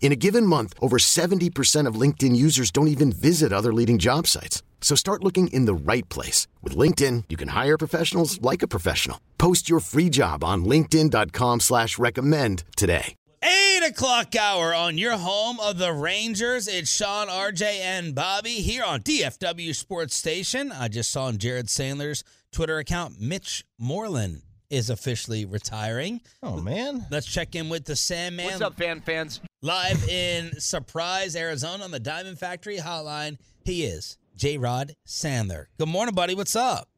In a given month, over 70% of LinkedIn users don't even visit other leading job sites. So start looking in the right place. With LinkedIn, you can hire professionals like a professional. Post your free job on linkedin.com slash recommend today. Eight o'clock hour on your home of the Rangers. It's Sean, RJ, and Bobby here on DFW Sports Station. I just saw on Jared Sandler's Twitter account, Mitch Moreland is officially retiring. Oh man. Let's check in with the Sandman. What's up, fan fans? Live in Surprise, Arizona on the Diamond Factory hotline. He is J Rod Sandler. Good morning, buddy. What's up?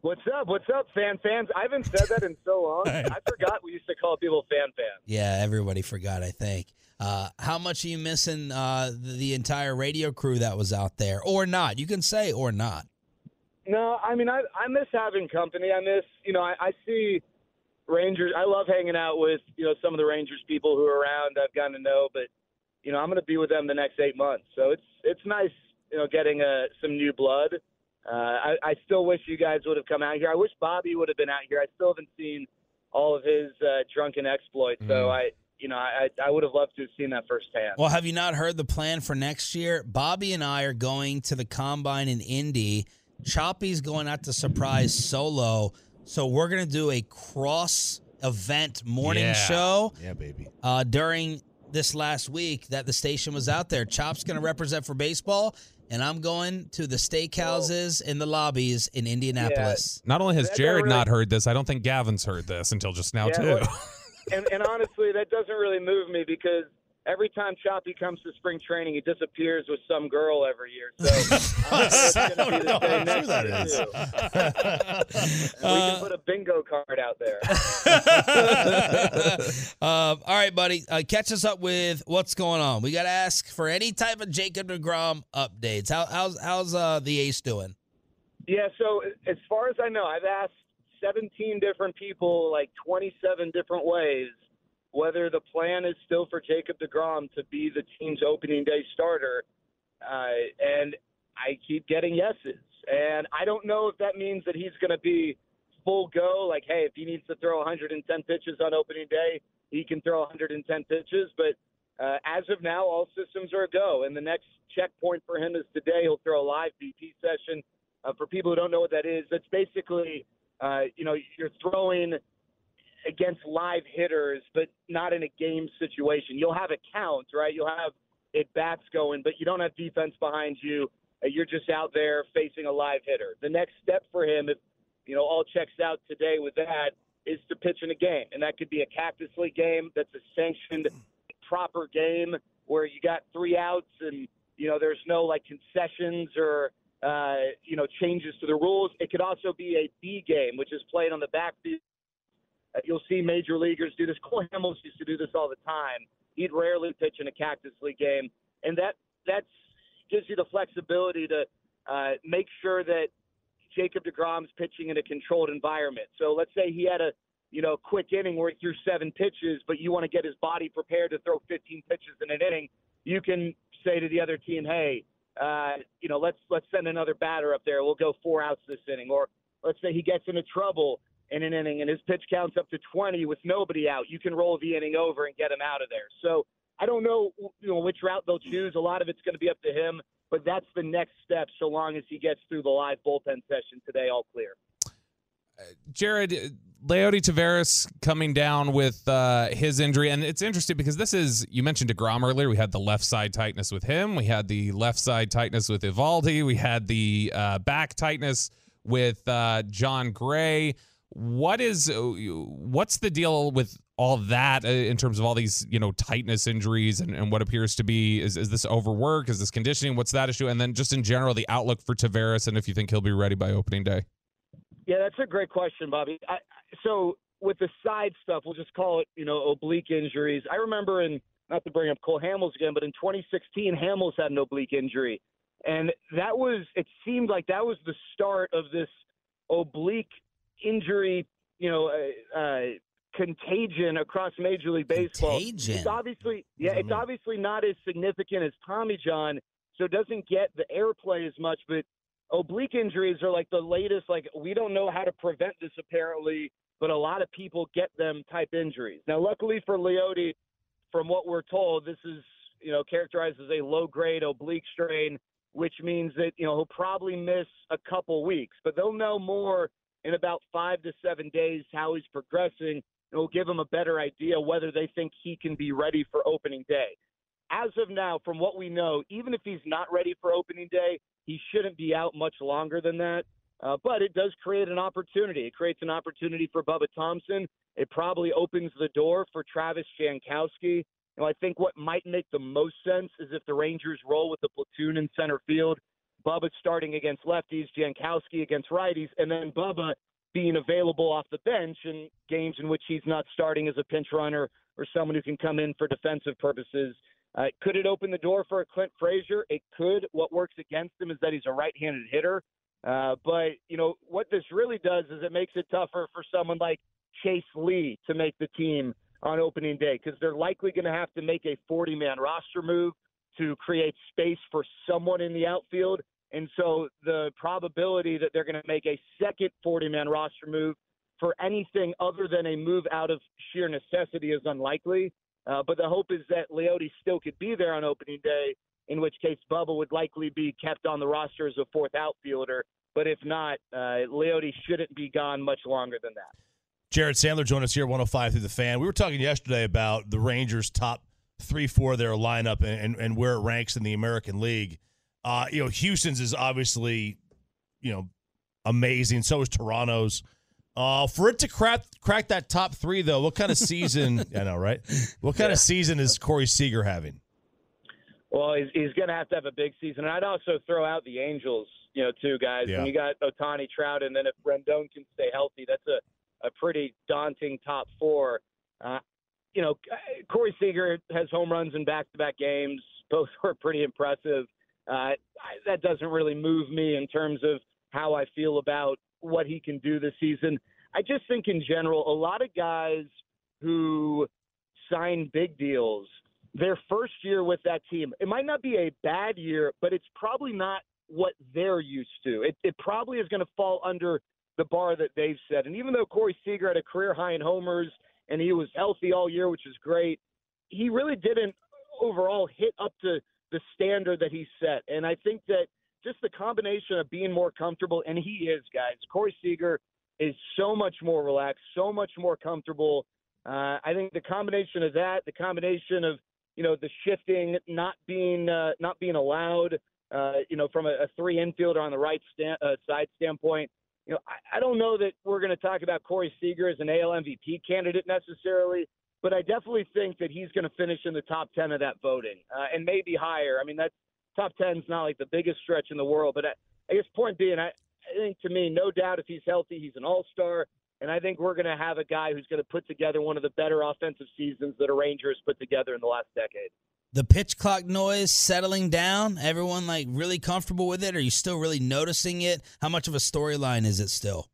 What's up? What's up, fan fans? I haven't said that in so long. I forgot we used to call people fan fans. Yeah, everybody forgot, I think. Uh, how much are you missing uh, the, the entire radio crew that was out there? Or not? You can say or not. No, I mean I I miss having company. I miss you know I, I see Rangers. I love hanging out with you know some of the Rangers people who are around. I've gotten to know, but you know I'm going to be with them the next eight months. So it's it's nice you know getting uh, some new blood. Uh, I, I still wish you guys would have come out here. I wish Bobby would have been out here. I still haven't seen all of his uh, drunken exploits. So Mm. I you know I I would have loved to have seen that firsthand. Well, have you not heard the plan for next year? Bobby and I are going to the combine in Indy. Choppy's going out to surprise solo. So we're going to do a cross event morning Yeah. show Yeah, baby. uh, during this last week that the station was out there. Chop's going to represent for baseball, and I'm going to the steakhouses and the lobbies in Indianapolis. Not only has That- that Jared really- not heard this, I don't think Gavin's heard this until just now Yeah, too. well- and, and honestly, that doesn't really move me because every time Choppy comes to spring training, he disappears with some girl every year. So I think it's gonna be the know next true that is. And we can put a bingo card out there. um, all right, buddy. Uh, catch us up with what's going on. We got to ask for any type of Jacob Degrom updates. How, how's how's uh, the Ace doing? Yeah, so as far as I know, I've asked 17 different people, like 27 different ways, whether the plan is still for Jacob DeGrom to be the team's opening day starter. Uh, and I keep getting yeses. And I don't know if that means that he's going to be full go. Like, hey, if he needs to throw 110 pitches on opening day, he can throw 110 pitches. But uh, as of now, all systems are a go. And the next checkpoint for him is today. He'll throw a live BP session. Uh, for people who don't know what that is, that's basically, uh, you know, you're throwing against live hitters, but not in a game situation. You'll have a count, right? You'll have it bats going, but you don't have defense behind you. You're just out there facing a live hitter. The next step for him, if you know all checks out today with that, is to pitch in a game, and that could be a Cactus League game that's a sanctioned, proper game where you got three outs and you know there's no like concessions or uh, you know changes to the rules. It could also be a B game, which is played on the backfield. You'll see major leaguers do this. Cole Hamels used to do this all the time. He'd rarely pitch in a Cactus League game, and that that's gives you the flexibility to uh, make sure that Jacob Degrom's pitching in a controlled environment. So let's say he had a you know quick inning where he threw seven pitches, but you want to get his body prepared to throw 15 pitches in an inning. You can say to the other team, hey, uh, you know, let's let's send another batter up there. We'll go four outs this inning. Or let's say he gets into trouble in an inning and his pitch counts up to 20 with nobody out. You can roll the inning over and get him out of there. So I don't know, you know, which route they'll choose. A lot of it's going to be up to him, but that's the next step. So long as he gets through the live bullpen session today, all clear. Jared, Leody Tavares coming down with uh, his injury, and it's interesting because this is you mentioned Degrom earlier. We had the left side tightness with him. We had the left side tightness with Eovaldi. We had the uh, back tightness with uh, Jon Gray. What is what's the deal with all that uh, in terms of all these you know tightness injuries and, and what appears to be is, is this overwork? Is this conditioning? What's that issue? And then just in general, the outlook for Tavares and if you think he'll be ready by opening day. Yeah, that's a great question, Bobby. I, so with the side stuff, we'll just call it, you know, oblique injuries. I remember in not to bring up Cole Hamels again, but in 2016, Hamels had an oblique injury. And that was, it seemed like that was the start of this oblique injury, you know, uh, uh, contagion across Major League Baseball. Contagion. It's obviously, yeah, it's obviously not as significant as Tommy John, so it doesn't get the airplay as much. But oblique injuries are like the latest. Like we don't know how to prevent this apparently, but a lot of people get them type injuries. Now, luckily for Leody, from what we're told, this is you know characterized as a low grade oblique strain, which means that you know he'll probably miss a couple weeks. But they'll know more in about five to seven days how he's progressing. It will give them a better idea whether they think he can be ready for opening day. As of now, from what we know, even if he's not ready for opening day, he shouldn't be out much longer than that. Uh, but it does create an opportunity. It creates an opportunity for Bubba Thompson. It probably opens the door for Travis Jankowski. You know, I think what might make the most sense is if the Rangers roll with the platoon in center field, Bubba starting against lefties, Jankowski against righties, and then Bubba being available off the bench in games in which he's not starting as a pinch runner or someone who can come in for defensive purposes. Uh, could it open the door for a Clint Frazier? It could. What works against him is that he's a right-handed hitter. Uh, but you know what this really does is it makes it tougher for someone like Chase Lee to make the team on opening day because they're likely going to have to make a 40-man roster move to create space for someone in the outfield. And so the probability that they're going to make a second 40 man roster move for anything other than a move out of sheer necessity is unlikely. Uh, but the hope is that Leody still could be there on opening day, in which case Bubba would likely be kept on the roster as a fourth outfielder. But if not, uh, Leody shouldn't be gone much longer than that. Jared Sandler joined us here 105 through the fan. We were talking yesterday about the Rangers' top three, four their lineup and, and, and where it ranks in the American League. Uh, you know, Houston's is obviously, you know, amazing. So is Toronto's. Uh, for it to crack crack that top three, though, what kind of season? I know, right? What kind yeah. of season is Corey Seager having? Well, he's, he's going to have to have a big season. And I'd also throw out the Angels, you know, too, guys. Yeah. When you got Ohtani, Trout, and then if Rendon can stay healthy, that's a, a pretty daunting top four. Uh, you know, Corey Seager has home runs in back-to-back games. Both were pretty impressive uh, that doesn't really move me in terms of how I feel about what he can do this season. I just think in general, a lot of guys who sign big deals, their first year with that team, it might not be a bad year, but it's probably not what they're used to. It, it probably is going to fall under the bar that they've set. And even though Corey Seager had a career high in homers and he was healthy all year, which is great, he really didn't overall hit up to the standard that he set. And I think that just the combination of being more comfortable, and he is, guys. Corey Seager is so much more relaxed, so much more comfortable. Uh, I think the combination of that, the combination of you know the shifting not being uh, not being allowed, uh, you know, from a, a three infielder on the right stand, uh, side standpoint. You know, I, I don't know that we're going to talk about Corey Seager as an AL MVP candidate necessarily, but I definitely think that he's going to finish in the top 10 of that voting uh, and maybe higher. I mean, that top 10 is not like the biggest stretch in the world, but I, I guess point being, I, I think to me, no doubt if he's healthy, he's an all star. And I think we're going to have a guy who's going to put together one of the better offensive seasons that a Ranger has put together in the last decade. The pitch clock noise settling down. Everyone like really comfortable with it. Are you still really noticing it? How much of a storyline is it still?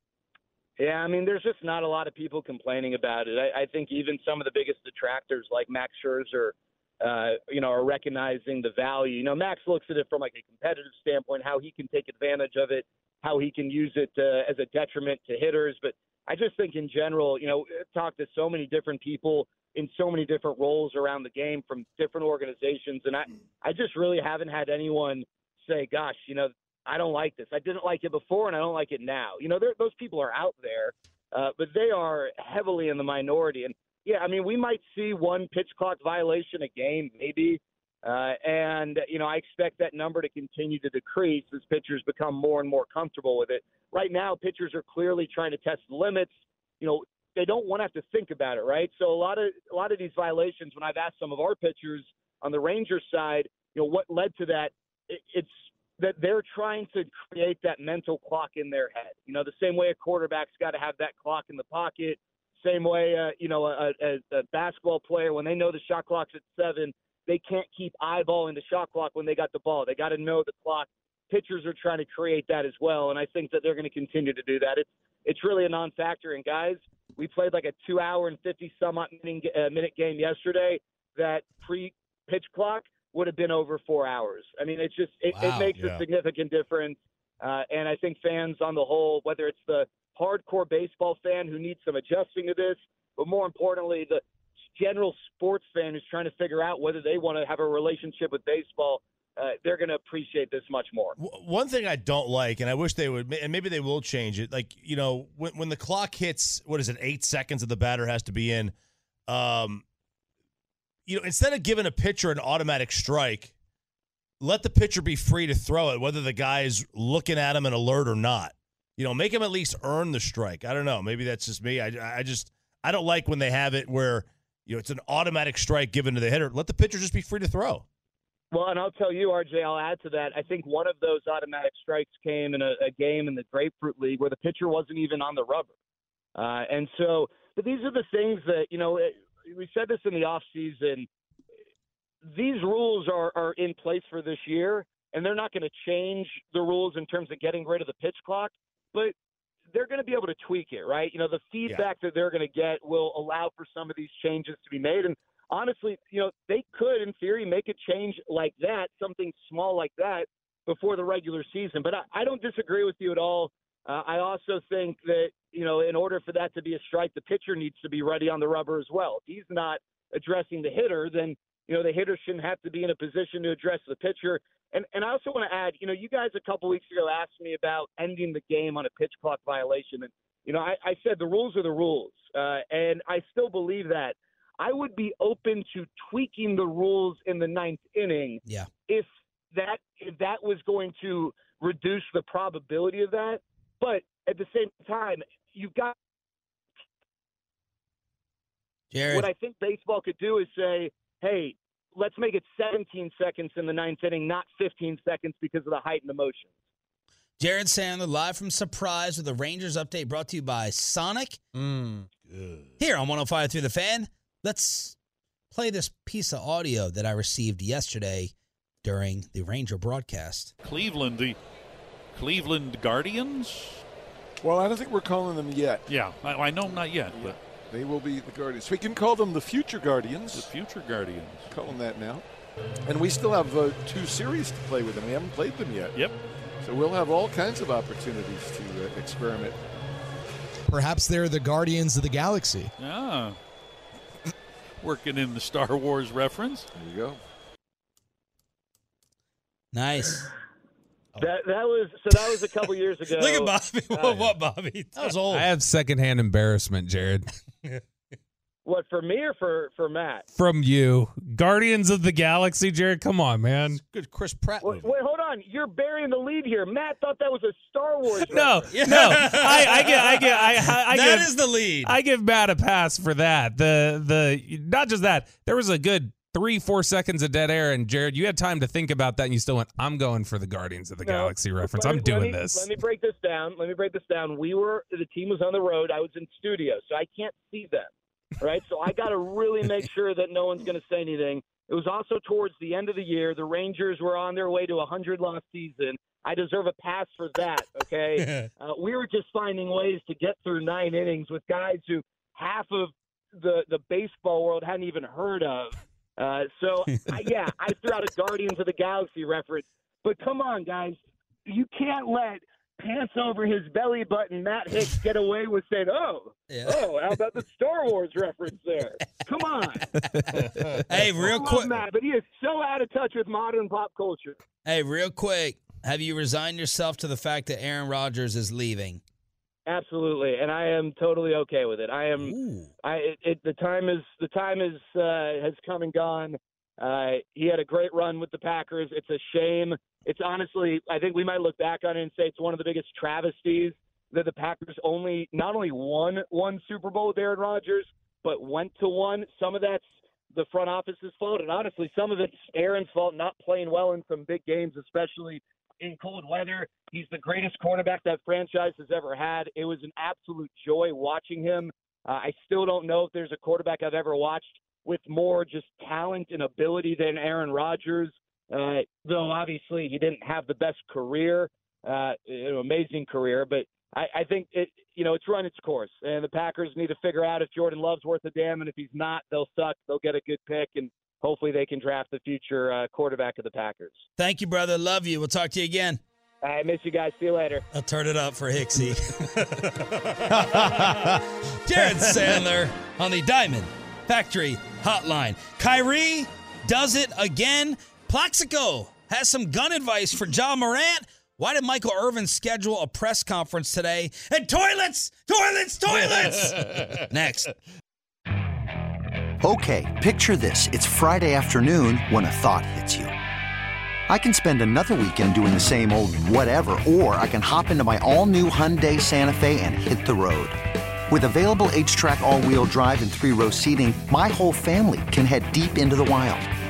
Yeah, I mean, there's just not a lot of people complaining about it. I, I think even some of the biggest detractors, like Max Scherzer, uh, you know, are recognizing the value. You know, Max looks at it from like a competitive standpoint, how he can take advantage of it, how he can use it uh, as a detriment to hitters. But I just think in general, you know, talk to so many different people in so many different roles around the game from different organizations, and I, I just really haven't had anyone say, "Gosh, you know, I don't like this. I didn't like it before, and I don't like it now. You know, those people are out there, uh, but they are heavily in the minority. And yeah, I mean, we might see one pitch clock violation a game, maybe. Uh, and you know, I expect that number to continue to decrease as pitchers become more and more comfortable with it. Right now, pitchers are clearly trying to test the limits. You know, they don't want to have to think about it, right? So a lot of a lot of these violations, when I've asked some of our pitchers on the Rangers side, you know, what led to that, it, it's that they're trying to create that mental clock in their head. You know, the same way a quarterback's got to have that clock in the pocket, same way, uh, you know, a, a, a basketball player when they know the shot clock's at seven, they can't keep eyeballing the shot clock when they got the ball. They got to know the clock. Pitchers are trying to create that as well, and I think that they're going to continue to do that. It's it's really a non-factor. And guys, we played like a two-hour and fifty some minute, uh, minute game yesterday. That pre-pitch clock would have been over four hours. I mean, it's just it, Wow, it makes yeah. a significant difference. Uh, and I think fans on the whole, whether it's the hardcore baseball fan who needs some adjusting to this, but more importantly, the general sports fan who's trying to figure out whether they want to have a relationship with baseball, uh, they're going to appreciate this much more. One thing I don't like, and I wish they would, and maybe they will change it. Like you know, when when the clock hits, what is it, eight seconds of the batter has to be in. Um, you know, instead of giving a pitcher an automatic strike, let the pitcher be free to throw it, whether the guy's looking at him and alert or not. You know, make him at least earn the strike. I don't know. Maybe that's just me. I, I just I don't like when they have it where you know it's an automatic strike given to the hitter. Let the pitcher just be free to throw. Well, and I'll tell you, RJ, I'll add to that. I think one of those automatic strikes came in a, a game in the Grapefruit League where the pitcher wasn't even on the rubber. Uh, and so, but these are the things that, you know, it, we said this in the off season. These rules are, are in place for this year, and they're not going to change the rules in terms of getting rid of the pitch clock, but they're going to be able to tweak it, right? You know, the feedback that they're going to get will allow for some of these changes to be made. And honestly, you know, they could, in theory, make a change like that, something small like that, before the regular season. But I, I don't disagree with you at all. Uh, I also think that, you know, in order for that to be a strike, the pitcher needs to be ready on the rubber as well. If he's not addressing the hitter, then, you know, the hitter shouldn't have to be in a position to address the pitcher. And, and I also want to add, you know, you guys a couple weeks ago asked me about ending the game on a pitch clock violation. And, you know, I, I said the rules are the rules. Uh, and I still believe that. I would be open to tweaking the rules in the ninth inning Yeah. if that if that was going to reduce the probability of that. But at the same time, you've got Jared. what I think baseball could do is say, hey, let's make it 17 seconds in the ninth inning, not 15 seconds because of the height and emotion. Jared Sandler live from Surprise with a Rangers update brought to you by Sonic Mm. here on 105 through the fan. Let's play this piece of audio that I received yesterday during the Ranger broadcast. Cleveland, the Cleveland Guardians. Well, I don't think we're calling them yet. Yeah, I, I know not yet, but They will be the Guardians. We can call them the future Guardians. the future Guardians. Call them that now. And we still have uh, two series to play with them. We haven't played them yet. Yep. So we'll have all kinds of opportunities to uh, experiment. Perhaps they're the Guardians of the Galaxy. Ah, working in the Star Wars reference. There you go. Nice. That that was so that was a couple years ago. Look at Bobby. What, what Bobby? That was old. I have secondhand embarrassment, Jared, What for me or for for Matt? from you. Guardians of the Galaxy, Jared. Come on, man. Good Chris Pratt Wait, wait, hold on. You're burying the lead here. Matt thought that was a Star Wars. No, reference. no. I, I get, I get, I, I That give, is the lead. I give Matt a pass for that. The, the, not just that. There was a good three, four seconds of dead air, and Jared, you had time to think about that, and you still went. I'm going for the Guardians of the No, Galaxy reference. let I'm doing let me, this. Let me break this down. Let me break this down. We were the team was on the road. I was in studio, so I can't see them. Right, so I got to really make sure that no one's going to say anything. It was also towards the end of the year. The Rangers were on their way to a hundred loss season. I deserve a pass for that. Okay, uh, we were just finding ways to get through nine innings with guys who half of the the baseball world hadn't even heard of. Uh, so I, yeah, I threw out a Guardians of the Galaxy reference. But come on, guys, you can't let pants over his belly button Matt Hicks get away with saying, "Oh, Yeah. oh, how about the Star Wars reference there?" Come on, Hey, real quick. Matt, but he is so out of touch with modern pop culture. Hey, real quick. Have you resigned yourself to the fact that Aaron Rodgers is leaving? Absolutely, and I am totally okay with it. I am. Ooh. I it, it, the time is the time is uh, has come and gone. Uh, he had a great run with the Packers. It's a shame. It's honestly, I think we might look back on it and say it's one of the biggest travesties that the Packers only not only won one Super Bowl with Aaron Rodgers, but went to one. Some of that's the front office's fault, and honestly, some of it's Aaron's fault not playing well in some big games, especially in cold weather. He's the greatest cornerback that franchise has ever had. It was an absolute joy watching him Uh, I still don't know if there's a quarterback I've ever watched with more just talent and ability than Aaron Rodgers. Uh, though obviously he didn't have the best career, uh, know, amazing career, but I, I think it, you know, it's run its course, and the Packers need to figure out if Jordan Love's worth a damn, and if he's not, they'll suck. They'll get a good pick, and hopefully they can draft the future uh, quarterback of the Packers. Thank you, brother. Love you. We'll talk to you again. I miss you guys. See you later. I'll turn it up for Hicksy. Jared Sandler on the Diamond Factory Hotline. Kyrie does it again. Plaxico has some gun advice for Ja Morant. Why did Michael Irvin schedule a press conference today? And toilets, toilets, toilets. Next. Okay, picture this. It's Friday afternoon when a thought hits you. I can spend another weekend doing the same old whatever, or I can hop into my all new Hyundai Santa Fe and hit the road. With available HTRAC, all wheel drive, and three row seating, my whole family can head deep into the wild.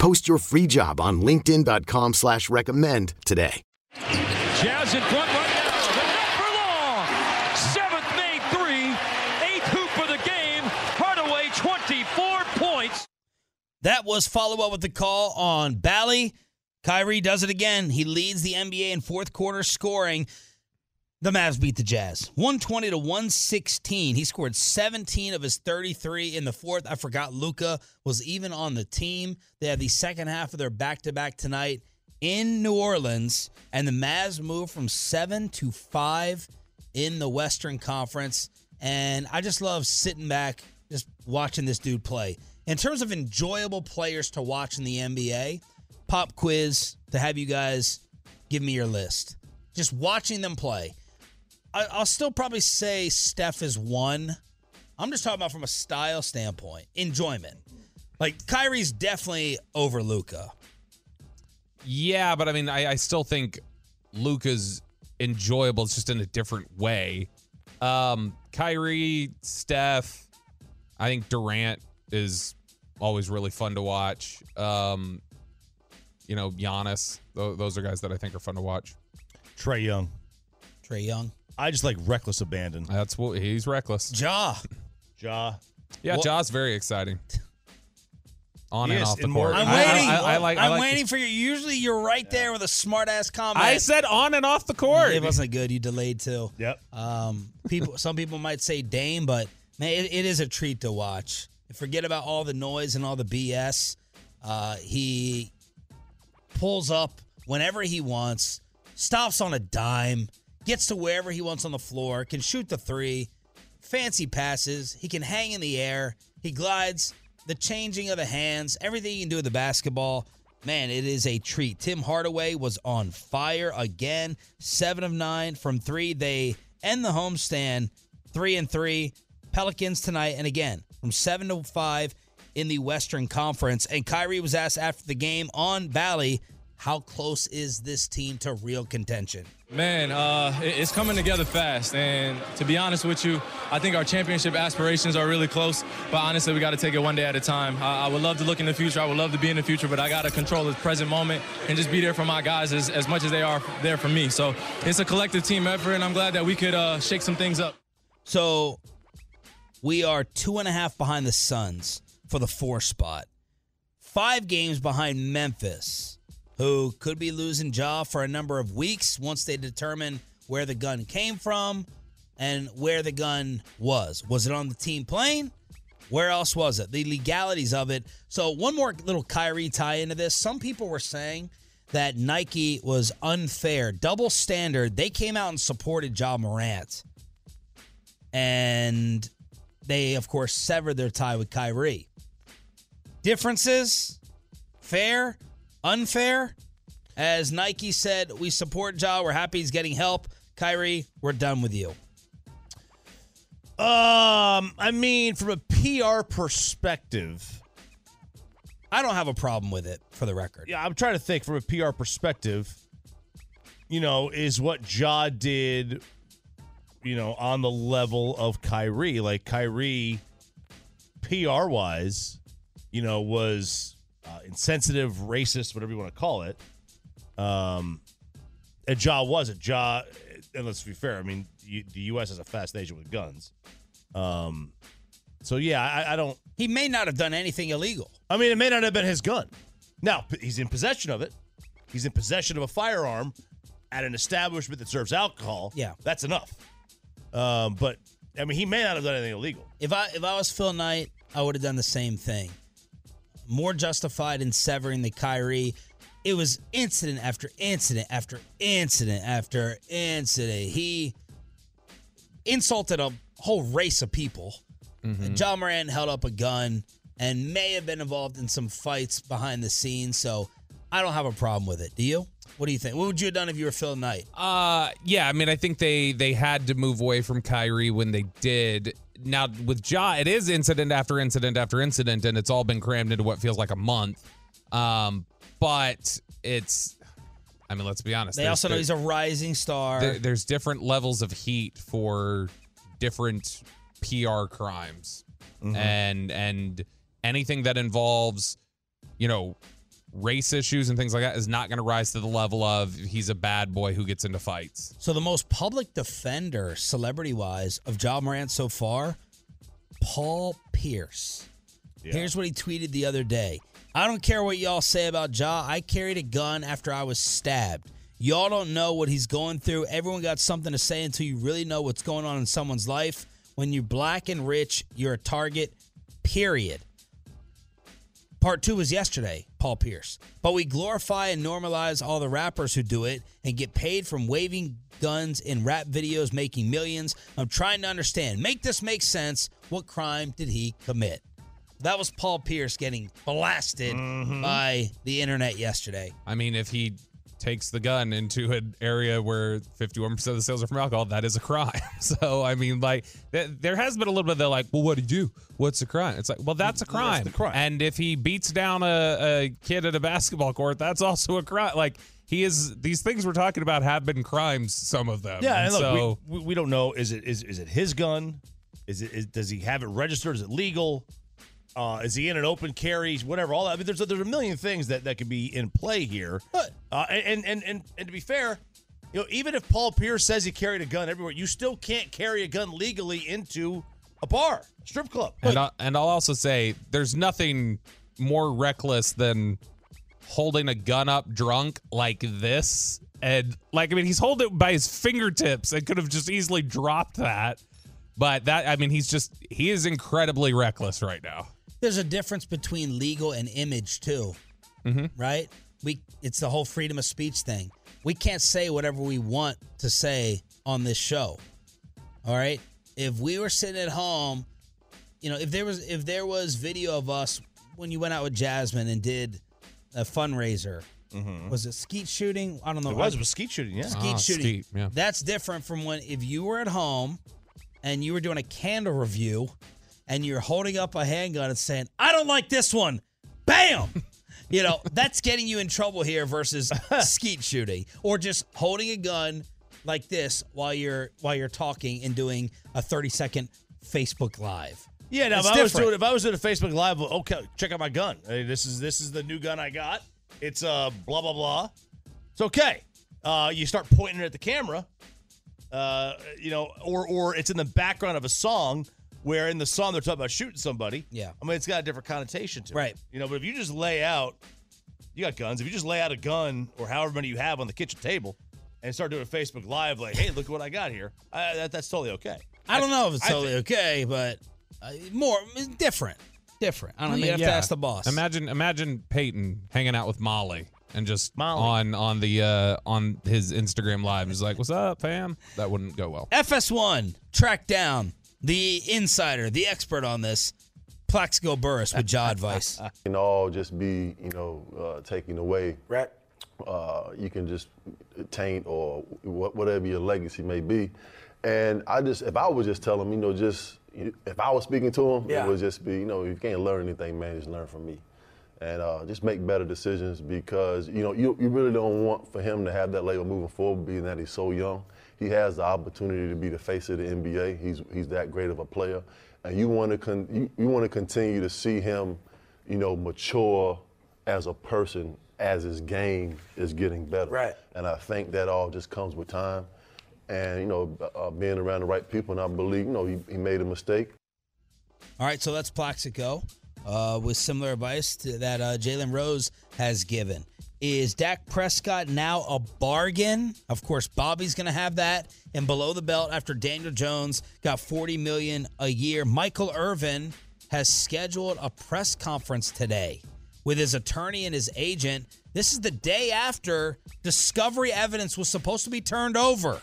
Post your free job on linkedin.com slash recommend today. Jazz in front right now. The net for long. Seventh made three. Eighth hoop of the game. Hardaway 24 points. That was follow up with the call on Bally. Kyrie does it again. He leads the NBA in fourth quarter scoring. The Mavs beat the Jazz 120 to 116. He scored 17 of his 33 in the fourth. I forgot Luka was even on the team. They had the second half of their back to back tonight in New Orleans, and the Mavs moved from seven to five in the Western Conference. And I just love sitting back, just watching this dude play. In terms of enjoyable players to watch in the NBA, pop quiz to have you guys give me your list. Just watching them play. I, I'll still probably say Steph is one. I'm just talking about from a style standpoint, enjoyment. Like Kyrie's definitely over Luka. Yeah, but I mean, I, I still think Luka's enjoyable. It's just in a different way. Um, Kyrie, Steph, I think Durant is always really fun to watch. Um, you know, Giannis. Those, those are guys that I think are fun to watch. Trae Young. Trae Young. I just like reckless abandon. That's what he's reckless. Ja. Ja. Yeah, Well- Ja's very exciting. On He and off the in more- court. I'm I- I- waiting. I, I like. I I'm like waiting for you. Usually you're right there with a smart ass comment. I said on and off the court. it wasn't good. You delayed too. Yep. Um, people, some people might say Dame, but man, it, it is a treat to watch. Forget about all the noise and all the BS. Uh, he pulls up whenever he wants, stops on a dime, gets to wherever he wants on the floor, can shoot the three, fancy passes. He can hang in the air. He glides. The changing of the hands, everything you can do with the basketball. Man, it is a treat. Tim Hardaway was on fire again. Seven of nine from three. They end the homestand three and three. Pelicans tonight, and again from seven to five in the Western Conference. And Kyrie was asked after the game on Bally, how close is this team to real contention? Man, uh, it's coming together fast. And to be honest with you, I think our championship aspirations are really close. But honestly, we got to take it one day at a time. I, I would love to look in the future. I would love to be in the future, but I got to control the present moment and just be there for my guys as, as much as they are there for me. So it's a collective team effort, and I'm glad that we could uh, shake some things up. So we are two and a half behind the Suns for the four spot. five games behind Memphis, who could be losing Ja for a number of weeks once they determine where the gun came from and where the gun was. Was it on the team plane? Where else was it? The legalities of it. So, one more little Kyrie tie into this. Some people were saying that Nike was unfair, double standard. They came out and supported Ja Morant. And they, of course, severed their tie with Kyrie. Differences? Fair? Unfair? As Nike said, we support Ja. We're happy he's getting help. Kyrie, we're done with you. Um, I mean, from a PR perspective, I don't have a problem with it, for the record. Yeah, I'm trying to think from a PR perspective. You know, is what Ja did, you know, on the level of Kyrie. Like Kyrie, PR wise, you know, was uh, insensitive, racist, whatever you want to call it. Um, and Ja wasn't. Ja, and let's be fair. I mean, you, the U.S. is a fast nation with guns. Um, so yeah, I, I don't. He may not have done anything illegal. I mean, it may not have been his gun. Now he's in possession of it. He's in possession of a firearm at an establishment that serves alcohol. Yeah, that's enough. Um, but I mean, he may not have done anything illegal. If I if I was Phil Knight, I would have done the same thing. More justified in severing the Kyrie. It was incident after incident after incident after incident. He insulted a whole race of people. Mm-hmm. Ja Morant held up a gun and may have been involved in some fights behind the scenes. So I don't have a problem with it. Do you? What do you think? What would you have done if you were Phil Knight? Uh, yeah, I mean, I think they they had to move away from Kyrie when they did. Now with Ja, it is incident after incident after incident, and it's all been crammed into what feels like a month. Um, but it's, I mean, let's be honest. They there's- also know he's a rising star. there- there's different levels of heat for different PR crimes, Mm-hmm. and and anything that involves, you know, race issues and things like that is not going to rise to the level of he's a bad boy who gets into fights. So the most public defender, celebrity wise, of Ja Morant so far, Paul Pierce. Here's what he tweeted the other day. I don't care what y'all say about Ja. I carried a gun after I was stabbed. Y'all don't know what he's going through. Everyone got something to say until you really know what's going on in someone's life. When you're black and rich, you're a target, period. Part two was yesterday, Paul Pierce. But we glorify and normalize all the rappers who do it and get paid from waving guns in rap videos, making millions. I'm trying to understand. Make this make sense. What crime did he commit? That was Paul Pierce getting blasted mm-hmm. by the internet yesterday. I mean, if he takes the gun into an area where 51% of the sales are from alcohol, that is a crime. So, I mean, like, th- there has been a little bit of the like, well, what did you do? What's the crime? It's like, well, that's a crime. the crime. And if he beats down a, a kid at a basketball court, that's also a crime. Like, he is, these things we're talking about have been crimes, some of them. Yeah, and look, so, we, we, we don't know. Is it is is it his gun? Is it is, does he have it registered? Is it legal? Uh, is he in an open carry? Whatever. All that. I mean, there's a, there's a million things that that could be in play here. Uh, and, and and and to be fair, you know, even if Paul Pierce says he carried a gun everywhere, you still can't carry a gun legally into a bar, strip club. And I'll, and I'll also say there's nothing more reckless than holding a gun up drunk like this. And like, I mean, he's holding it by his fingertips and could have just easily dropped that. But that, I mean, he's just, he is incredibly reckless right now. There's a difference between legal and image too, Mm-hmm. right? We it's the whole freedom of speech thing. We can't say whatever we want to say on this show. All right? If we were sitting at home, you know, if there was if there was video of us when you went out with Jasmine and did a fundraiser, was it skeet shooting? I don't know. Mm-hmm. It was, it was skeet shooting, yeah. Skeet Ah, shooting. skeet, yeah. That's different from when if you were at home and you were doing a candle review and you're holding up a handgun and saying, I don't like this one. Bam! you know, that's getting you in trouble here versus skeet shooting. Or just holding a gun like this while you're while you're talking and doing a 30 second Facebook live. Yeah, now It's if I was doing if I was doing a Facebook Live, okay, check out my gun. Hey, this is this is the new gun I got. It's uh blah blah blah. It's okay. Uh, you start pointing it at the camera, uh, you know, or or it's in the background of a song. Where in the song they're talking about shooting somebody. Yeah. I mean, it's got a different connotation to it. Right. You know, but if you just lay out, you got guns. If you just lay out a gun or however many you have on the kitchen table and start doing a Facebook Live, like, hey, look what I got here, uh, that, that's totally okay. I don't know if it's I totally think- okay, but uh, more different. Different. I don't know. mean, you have yeah. to ask the boss. Imagine imagine Peyton hanging out with Molly and just Molly. on on the uh on his Instagram live. He's like, "What's up, fam?" That wouldn't go well. FS1 tracked down the insider, the expert on this, Plaxico Burress with Ja advice. can all just be, you know, uh, taken away. Right. Uh, you can just taint or wh- whatever your legacy may be. And I just, if I was just tell him, you know, just if I was speaking to him, Yeah. it would just be, you know, if you can't learn anything, man, just learn from me. And uh, just make better decisions because, you know, you, you really don't want for him to have that label moving forward, being that he's so young. He has the opportunity to be the face of the NBA. He's, he's that great of a player. And you want to con- you, you want to continue to see him, you know, mature as a person as his game is getting better. Right. And I think that all just comes with time. And, you know, uh, being around the right people. And I believe, you know, he, he made a mistake. All right, so that's Plaxico uh, with similar advice to that uh, Jalen Rose has given. Is Dak Prescott now a bargain? Of course, Bobby's going to have that and below the belt after Daniel Jones got 40 million a year. Michael Irvin has scheduled a press conference today with his attorney and his agent. This is the day after discovery evidence was supposed to be turned over.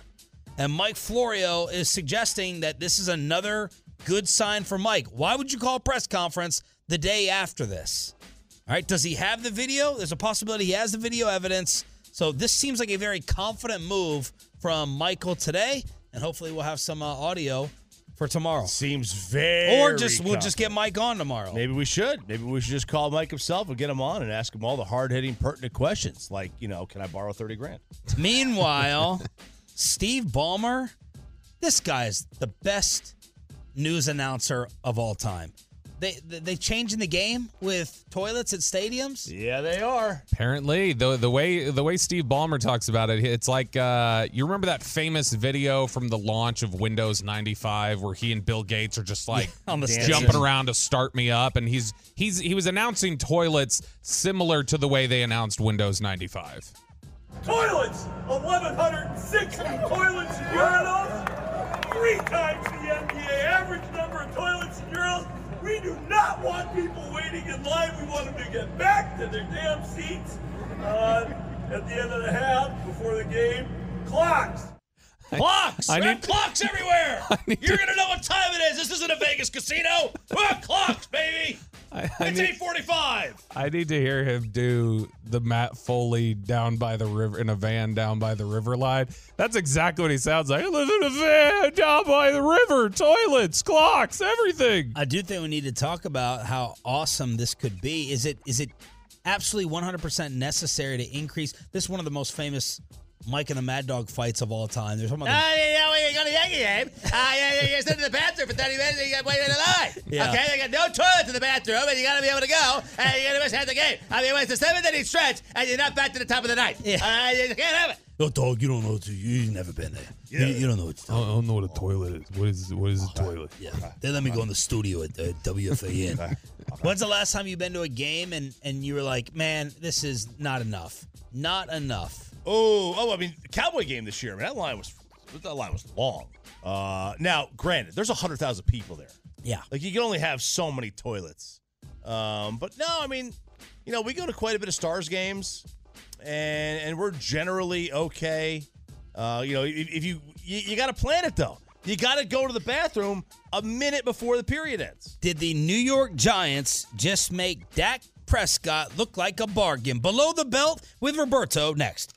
And Mike Florio is suggesting that this is another good sign for Mike. Why would you call a press conference the day after this? All right, does he have the video? There's a possibility he has the video evidence. So this seems like a very confident move from Michael today, and hopefully we'll have some uh, audio for tomorrow. Seems very. Or just we'll just get Mike on tomorrow. Maybe we should. Maybe we should just call Mike himself and get him on and ask him all the hard hitting, pertinent questions. Like, you know, can I borrow 30 grand? Meanwhile, Steve Ballmer, this guy is the best news announcer of all time. They they, they changing the game with toilets at stadiums. Yeah, they are. Apparently, the the way the way Steve Ballmer talks about it, it's like uh, you remember that famous video from the launch of Windows 95 where he and Bill Gates are just like on the jumping stage. around to start me up, and he's he's he was announcing toilets similar to the way they announced Windows 95. Toilets! 1,160 toilets and urinals! Three times the NBA average number of toilets and urinals. We do not want people waiting in line. We want them to get back to their damn seats uh, at the end of the half before the game. Clocks! Clocks! I I need- clocks everywhere! You're going to know what time it is. This isn't a Vegas casino. Ah, clocks, baby! I, It's need, 845. I need to hear him do the Matt Foley down by the river in a van down by the river line. That's exactly what he sounds like. I live in a van down by the river, toilets, clocks, everything. I do think we need to talk about how awesome this could be. Is it is it absolutely 100% necessary to increase? This is one of the most famous Mike and the Mad Dog fights of all time. There's talking about the- Uh, you know, when go to Yankee game, uh, you, you sit in the bathroom for 30 minutes and you got to wait in the line. Yeah. Okay, they got no toilet in the bathroom and you got to be able to go and you're going to miss half the game. I mean, it's a seventh inning stretch and you're not back to the top of the ninth. Yeah. Uh, you can't have it. No, dog, you don't know. What you've never been there. You, you don't know what I don't know what a toilet is. What is what is a toilet? Yeah. They let me go in the studio at uh, WFAN. When's the last time you've been to a game and, and you were like, man, this is not enough? Not enough. Oh, oh, I mean, Cowboy game this year. I mean, that line was that line was long. Uh, now, granted, there's hundred thousand people there. Yeah. Like you can only have so many toilets. Um, but no, I mean, you know, we go to quite a bit of Stars games, and and we're generally okay. Uh, you know, if, if you you, you got to plan it though. You got to go to the bathroom a minute before the period ends. Did the New York Giants just make Dak Prescott look like a bargain? Below the belt with Roberto next.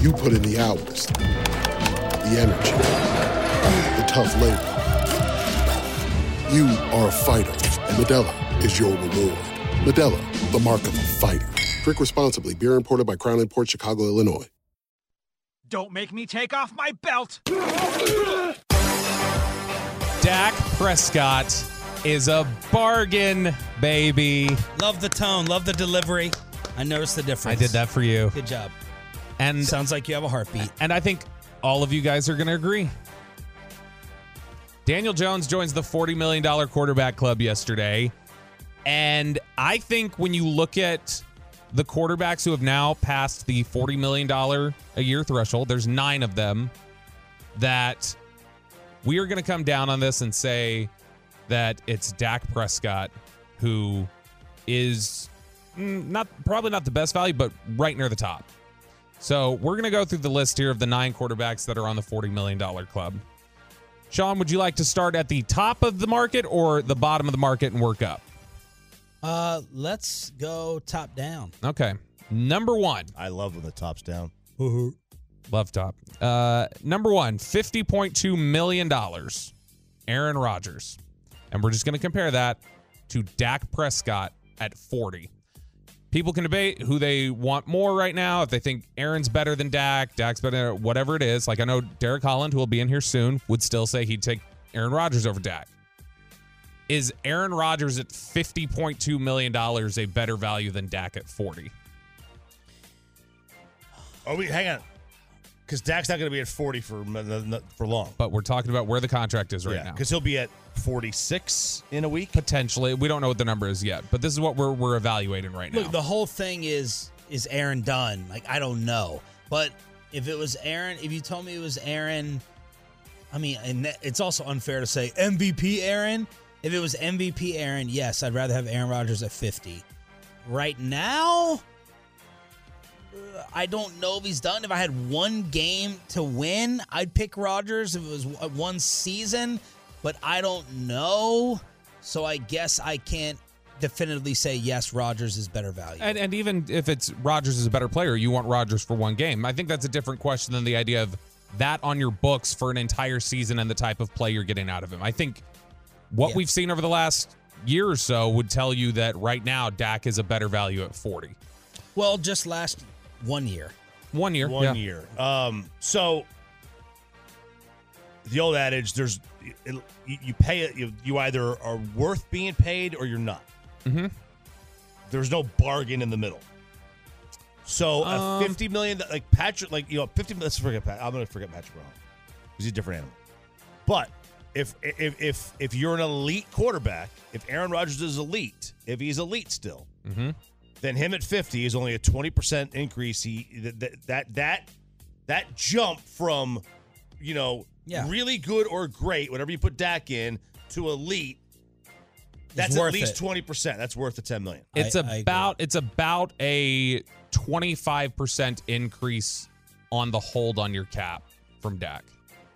You put in the hours, the energy, the tough labor. You are a fighter, and Modelo is your reward. Modelo, the mark of a fighter. Drink responsibly. Beer imported by Crown Port Chicago, Illinois. Don't make me take off my belt. Dak Prescott is a bargain, baby. Love the tone, love the delivery. I noticed the difference. I did that for you. Good job. And sounds like you have a heartbeat. And I think all of you guys are going to agree. Daniel Jones joins the $40 million quarterback club yesterday. And I think when you look at the quarterbacks who have now passed the $40 million a year threshold, there's nine of them that we are going to come down on this and say that it's Dak Prescott who is mm, not probably not the best value, but right near the top. So we're going to go through the list here of the nine quarterbacks that are on the $40 million club. Sean, would you like to start at the top of the market or the bottom of the market and work up? Uh, let's go top down. Okay. Number one. I love when the top's down. Love top. Uh, number one, $50.2 million. Aaron Rodgers. And we're just going to compare that to Dak Prescott at 40. People can debate who they want more right now. If they think Aaron's better than Dak, Dak's better, whatever it is. Like I know Derek Holland, who will be in here soon, would still say he'd take Aaron Rodgers over Dak. Is Aaron Rodgers at $50.2 million a better value than Dak at 40? Oh, wait, hang on. Because Dak's not going to be at 40 for for long. But we're talking about where the contract is right yeah, now. Because he'll be at 46 in a week. Potentially. We don't know what the number is yet, but this is what we're, we're evaluating right now. Look, the whole thing is is Aaron done? Like I don't know, but if it was Aaron, if you told me it was Aaron, I mean, and that- it's also unfair to say MVP Aaron. If it was MVP Aaron, yes, I'd rather have Aaron Rodgers at 50. Right now, I don't know if he's done. If I had one game to win, I'd pick Rodgers if it was one season, but I don't know. So I guess I can't definitively say yes, Rodgers is better value. And, and even if it's Rodgers is a better player, you want Rodgers for one game. I think that's a different question than the idea of that on your books for an entire season and the type of play you're getting out of him. I think what Yeah. we've seen over the last year or so would tell you that right now Dak is a better value at 40. Well, just last one year. One year. One yeah. year. Um, so the old adage: there's it, you, you pay it. You, you either are worth being paid or you're not. Mm-hmm. There's no bargain in the middle. So a Um, fifty million, like Patrick, like you know, fifty. Let's forget Pat. I'm gonna forget Patrick Mahomes because he's a different animal. But if if if if you're an elite quarterback, if Aaron Rodgers is elite, if he's elite still, Mm-hmm. Then him at 50 is only a 20% increase. He that that that that jump from you know Yeah. really good or great, whatever you put Dak in, to elite. That's at least it. 20%. That's worth the 10 million. It's I- I about it's about a 25% increase on the hold on your cap from Dak.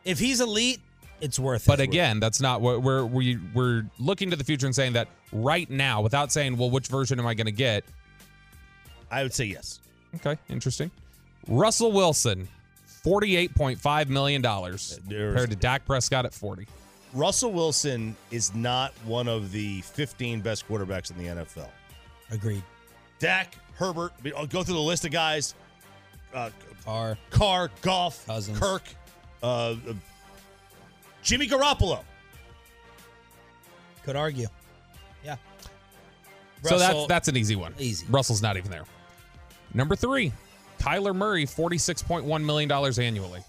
If he's elite, it's worth But it. again, that's not what we're we we're looking to the future and saying that right now, without saying, well, which version am I going to get? I would say yes. Okay, interesting. Russell Wilson, forty-eight point five million dollars compared to Dak Prescott at forty. Russell Wilson is not one of the 15 best quarterbacks in the NFL. Agreed. Dak, Herbert, I'll go through the list of guys. Uh, Carr, Carr, Goff, Cousins. Kirk, uh, uh, Jimmy Garoppolo. Could argue. Yeah. So that's that's an easy one. Easy. Russell's not even there. Number three, Kyler Murray, forty-six point one million dollars annually.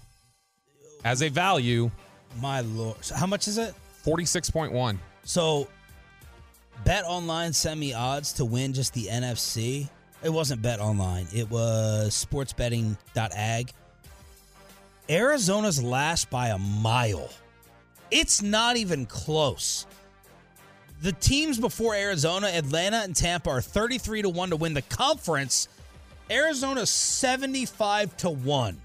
As a value, My lord. So how much is it? forty-six point one. So, Bet Online sent me odds to win just the NFC. It wasn't Bet Online. It was sportsbetting.ag. Arizona's last by a mile. It's not even close. The teams before Arizona, Atlanta and Tampa are 33 to 1 to win the conference. Arizona's 75 to 1.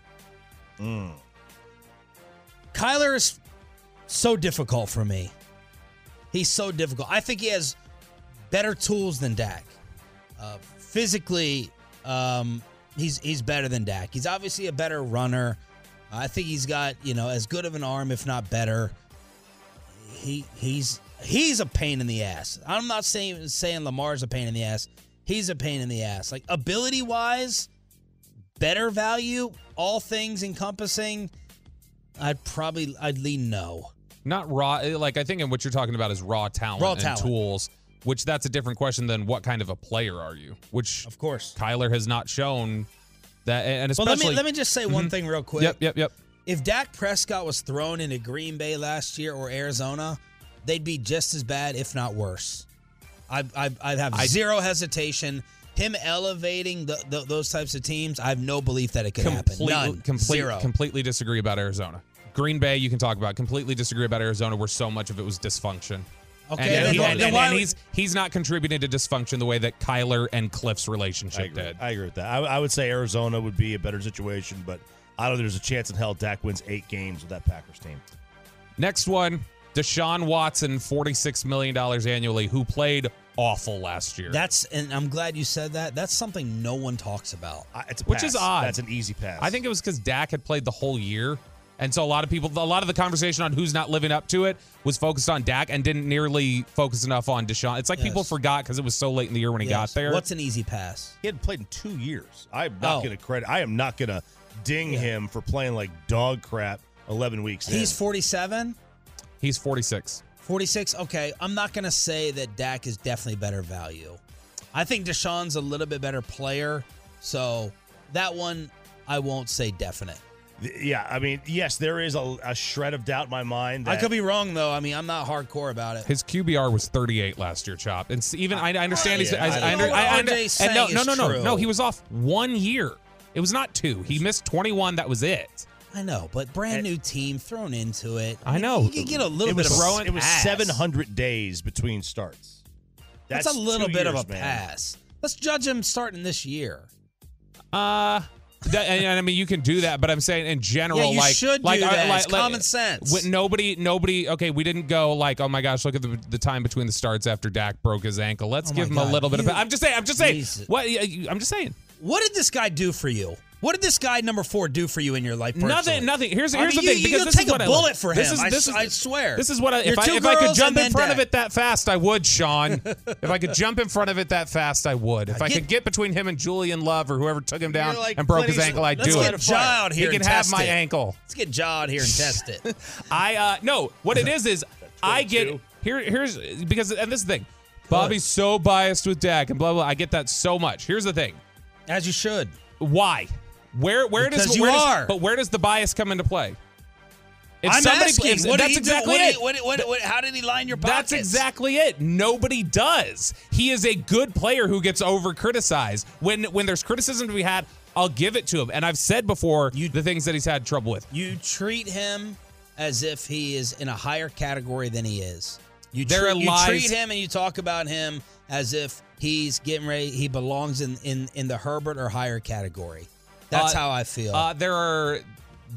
Kyler is so difficult for me. He's so difficult. I think he has better tools than Dak. Uh, physically, um, he's he's better than Dak. He's obviously a better runner. I think he's got you know as good of an arm, if not better. He he's he's a pain in the ass. I'm not saying saying Lamar's a pain in the ass. He's a pain in the ass. Like ability wise, better value, all things encompassing. I'd probably I'd lean no. Not raw. Like I think, in what you're talking about is raw talent Raw and talent. tools. Which that's a different question than what kind of a player are you? Which of course Kyler has not shown that, and Well, especially. let me let me just say one Mhm. thing real quick. Yep, yep, yep. If Dak Prescott was thrown into Green Bay last year or Arizona, they'd be just as bad, if not worse. I I I have I- zero hesitation. Him elevating the, the, those types of teams, I have no belief that it could happen. completely, None. complete- Zero. completely disagree about Arizona. Green Bay, you can talk about. Completely disagree about Arizona, where so much of it was dysfunction. Okay, and, then and he- why- and- and- and he's he's not contributing to dysfunction the way that Kyler and Kliff's I relationship agree. did. I agree with that. I, I would say Arizona would be a better situation, but I don't think there's a chance in hell Dak wins eight games with that Packers team. Next one, Deshaun Watson, forty six million dollars annually, who played awful last year. That's and I'm glad you said that. That's something no one talks about. it's a which is odd. That's an easy pass. I think it was because Dak had played the whole year. And so a lot of people, a lot of the conversation on who's not living up to it was focused on Dak and didn't nearly focus enough on Deshaun. It's like people forgot because it was so late in the year when he got there. What's an easy pass? He hadn't played in two years. I'm not Oh. going to credit. I am not going to ding him for playing like dog crap 11 weeks in. He's 47. He's 46. 46. Okay, I'm not going to say that Dak is definitely better value. I think Deshaun's a little bit better player. So that one, I won't say definite. Yeah, I mean, yes, there is a, a shred of doubt in my mind. That I could be wrong though. I mean, I'm not hardcore about it. His QBR was 38 last year, Chop. And even I, I understand he's. Yeah, I, I I, under, I, under, and no, no, no, no, no. He was off one year. It was not two. He missed 21. That was it. I know, but brand new team thrown into it. I know. You can get a little it bit was, of throwing It was pass. 700 days between starts. That's, a little two bit of a man. pass. Let's judge him starting this year. Uh that, and, and I mean, you can do that, but I'm saying in general, Yeah, you like, should like, do that. like- It's like- common sense. with nobody, nobody. Okay, we didn't go like, oh my gosh, look at the, the time between the starts after Dak broke his ankle. Let's Oh give my him a little bit You- of. I'm just saying. I'm just saying. Jesus. What? I'm just saying. What did this guy do for you? What did this guy number four do for you in your life? Personally? Nothing. Nothing. Here's I mean, the you- thing. you because this take is what a I bullet love. for This him. is, I this s- is, I swear. This is what I, if I if I could jump in front of it that fast, I would, Sean. if I could jump in front of it that fast, I would. If I could get between him and Julian Love or whoever took him down like and broke his ankle, I'd do it. Let's get out here He and can have my ankle. Let's get Ja out here and test it. I uh no, what it is is I get here here's because and this is the thing. Bobby's so biased with Dak and blah blah. I get that so much. Here's the thing. As you should. Why? Where where does you where does- but where does the bias come into play? If I'm somebody- asking. if- what that's exactly do? What it. what- what- what- how did he line your pockets? That's exactly it. Nobody does. He is a good player who gets over criticized. When when there's criticism to be had, I'll give it to him. And I've said before the things that he's had trouble with. You treat him as if he is in a higher category than he is. You, There treat, are you treat him and you talk about him as if he's getting ready. He belongs in in in the Herbert or higher category. That's Uh, how I feel. Uh, there are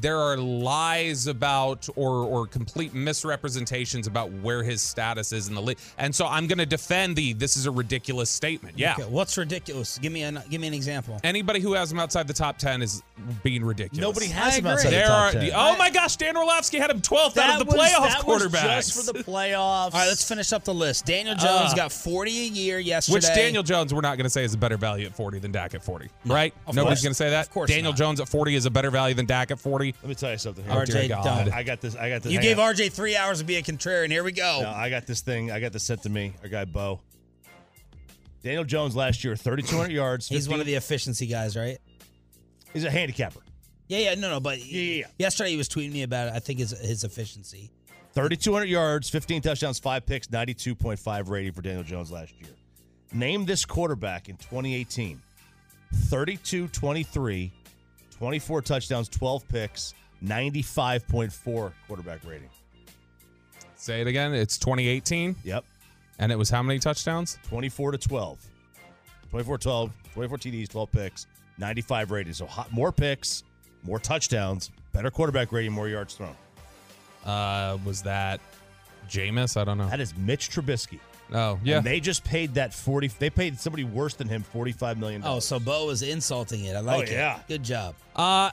there are lies about or or complete misrepresentations about where his status is in the league. And so I'm going to defend the this is a ridiculous statement. Yeah. Okay, what's ridiculous? Give me an give me an example. Anybody who has him outside the top 10 is being ridiculous. Nobody has I him outside there the top are, 10. Oh my gosh, Dan Orlovsky had him 12th out of the was- playoff that was quarterbacks. just for the playoffs. All right, let's finish up the list. Daniel Jones Uh, got 40 a year yesterday. Which Daniel Jones, we're not going to say is a better value at 40 than Dak at 40, right? of Nobody's going to say that. Of course Daniel not. Jones at 40 is a better value than Dak at 40. Let me tell you something. Oh, dear RJ, God. I got this. I got this. You gave on. RJ three hours to be a contrarian. Here we go. No, I got this thing. I got this sent to me. Our guy Bo. Daniel Jones last year, 3,200 yards. He's one of the efficiency guys, right? He's a handicapper. Yeah, yeah, no, no, but yeah. yesterday he was tweeting me about it. I think his his efficiency. 3,200 yards, 15 touchdowns, five picks, 92.5 rating for Daniel Jones last year. Name this quarterback in 2018 32 23, 24 touchdowns, 12 picks, 95.4 quarterback rating. Say it again. It's 2018. Yep. And it was how many touchdowns? 24 to 12. 24 12, 24 TDs, 12 picks, 95 rating. So hot, more picks, more touchdowns, better quarterback rating, more yards thrown. Uh, was that Jameis? I don't know. That is Mitch Trubisky. Oh, yeah. And they just paid that 40. They paid somebody worse than him $45 million. Oh, so Bo was insulting it. I like Oh, yeah. it. Good job. Uh,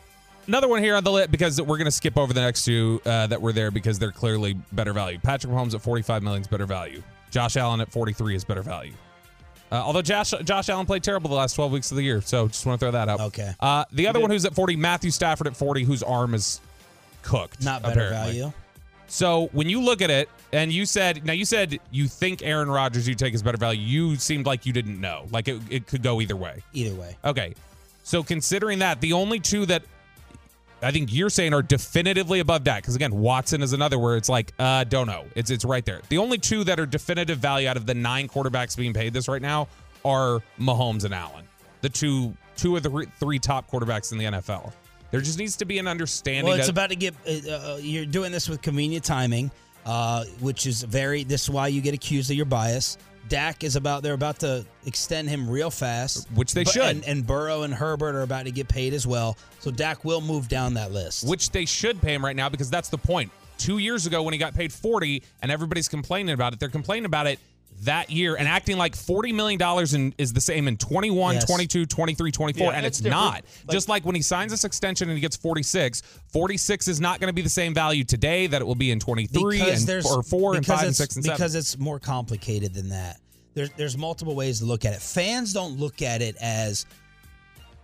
another one here on the list because we're going to skip over the next two uh, that were there because they're clearly better value. Patrick Mahomes at 45 million is better value. Josh Allen at 43 is better value. Uh, although Josh Josh Allen played terrible the last 12 weeks of the year, so just want to throw that out. Okay. Uh, the other one who's at 40, Matthew Stafford at 40, whose arm is cooked. Not better apparently. value. So when you look at it, and you said, now you said you think Aaron Rodgers you take as better value. You seemed like you didn't know. Like it, it could go either way. Either way. Okay. So considering that, the only two that I think you're saying are definitively above that, because again, Watson is another where it's like, uh, don't know. It's it's right there. The only two that are definitive value out of the nine quarterbacks being paid this right now are Mahomes and Allen. The two two of the three top quarterbacks in the NFL. There just needs to be an understanding. Well, it's about to get. Uh, uh, you're doing this with convenient timing, uh, which is very. This is why you get accused of your bias. Dak is about. They're about to extend him real fast, Which they But- should. And, and Burrow and Herbert are about to get paid as well. So Dak will move down that list. which they should pay him right now because that's the point. Two years ago, when he got paid 40 and everybody's complaining about it, they're complaining about it that year and acting like $40 million in, is the same in 21, Yes. 22, 23, 24, Yeah, and that's it's different. not. Like- Just like when he signs this extension and he gets 46, 46 is not going to be the same value today that it will be in 23 and or 4 and because 5 and it's- 6 and 7. because it's more complicated than that. There's there's multiple ways to look at it. Fans don't look at it as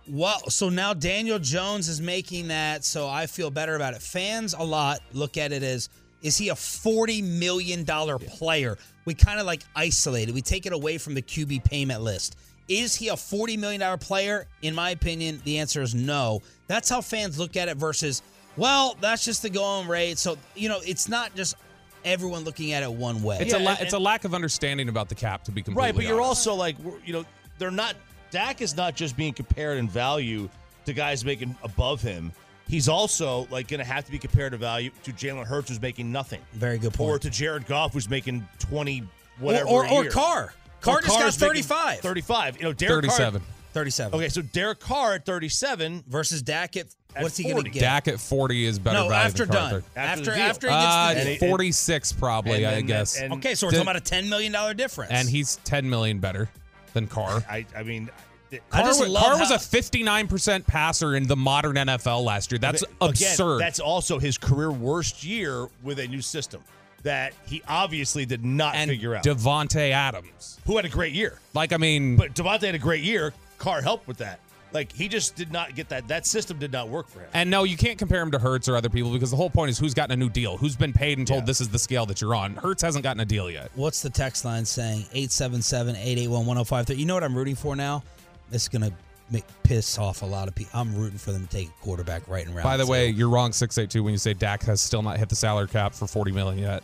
well. So now Daniel Jones is making that, so I feel better about it. Fans a lot look at it as is he a forty million dollar player? We kind of like isolate it. We take it away from the QB payment list. Is he a forty million dollar player? In my opinion, the answer is no. That's how fans look at it. Versus, well, that's just the going rate. So you know, it's not just everyone looking at it one way. it's, a la- it's a lack of understanding about the cap, to be completely Right, but you're also like, you know, they're not. Dak is not just being compared in value to guys making above him. He's also like going to have to be compared to value to Jalen Hurts, who's making nothing, Very good point. or to Jared Goff, who's making twenty whatever. or, a or year. Carr. Carr Or just got Carr's making 35. Thirty-five. You know, Derek 37. Carr. 37. Okay, so Derek Carr at thirty-seven versus Dak at, At what's he going to get? Dak at 40 is better no, value after than done. Carter. After After after, he gets Uh, the deal. and- 46 probably, and I then- guess. and- okay, so we're Did- talking about a ten million dollar difference. and he's 10 million better than Carr. I, I mean, th- I just wa- love Carr was a 59% passer in the modern NFL last year. That's Again, absurd. that's also his career worst year with a new system that he obviously did not and figure out. Davante Adams. who had a great year. Like, I mean, But Davante had a great year. Carr helped with that. Like he just did not get that. That system did not work for him. and no, you can't compare him to Hurts or other people because the whole point is who's gotten a new deal, who's been paid and told Yeah. this is the scale that you're on. Hurts hasn't gotten a deal yet. What's the text line saying? 877-881-1053. You know what I'm rooting for now? This is going to make piss off a lot of people. I'm rooting for them to take a quarterback right in round By the two. way, you're wrong 682 when you say Dak has still not hit the salary cap for 40 million yet.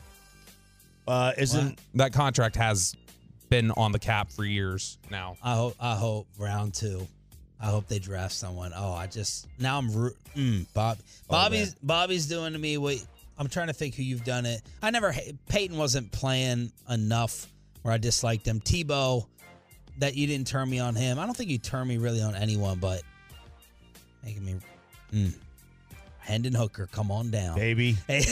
Uh, isn't That contract has been on the cap for years now. I hope I hope round two. I hope they draft someone. Oh, I just now I'm root. Mm, Bob, Bobby's Bobby's doing to me. Wait, I'm trying to think who you've done it. I never. Peyton wasn't playing enough where I disliked him. Tebow, that you didn't turn me on him. I don't think you turned me really on anyone, but making me. Mm. Hendon Hooker, come on down. Baby. Hey.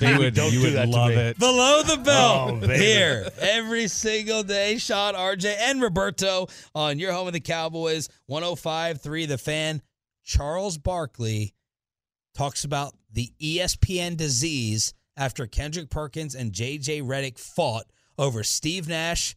You would, Don't you do would that to love me. it. Below the belt Oh, here every single day. Sean, RJ, and Roberto on your home of the Cowboys, 105.3 The Fan. Charles Barkley talks about the ESPN disease after Kendrick Perkins and JJ Redick fought over Steve Nash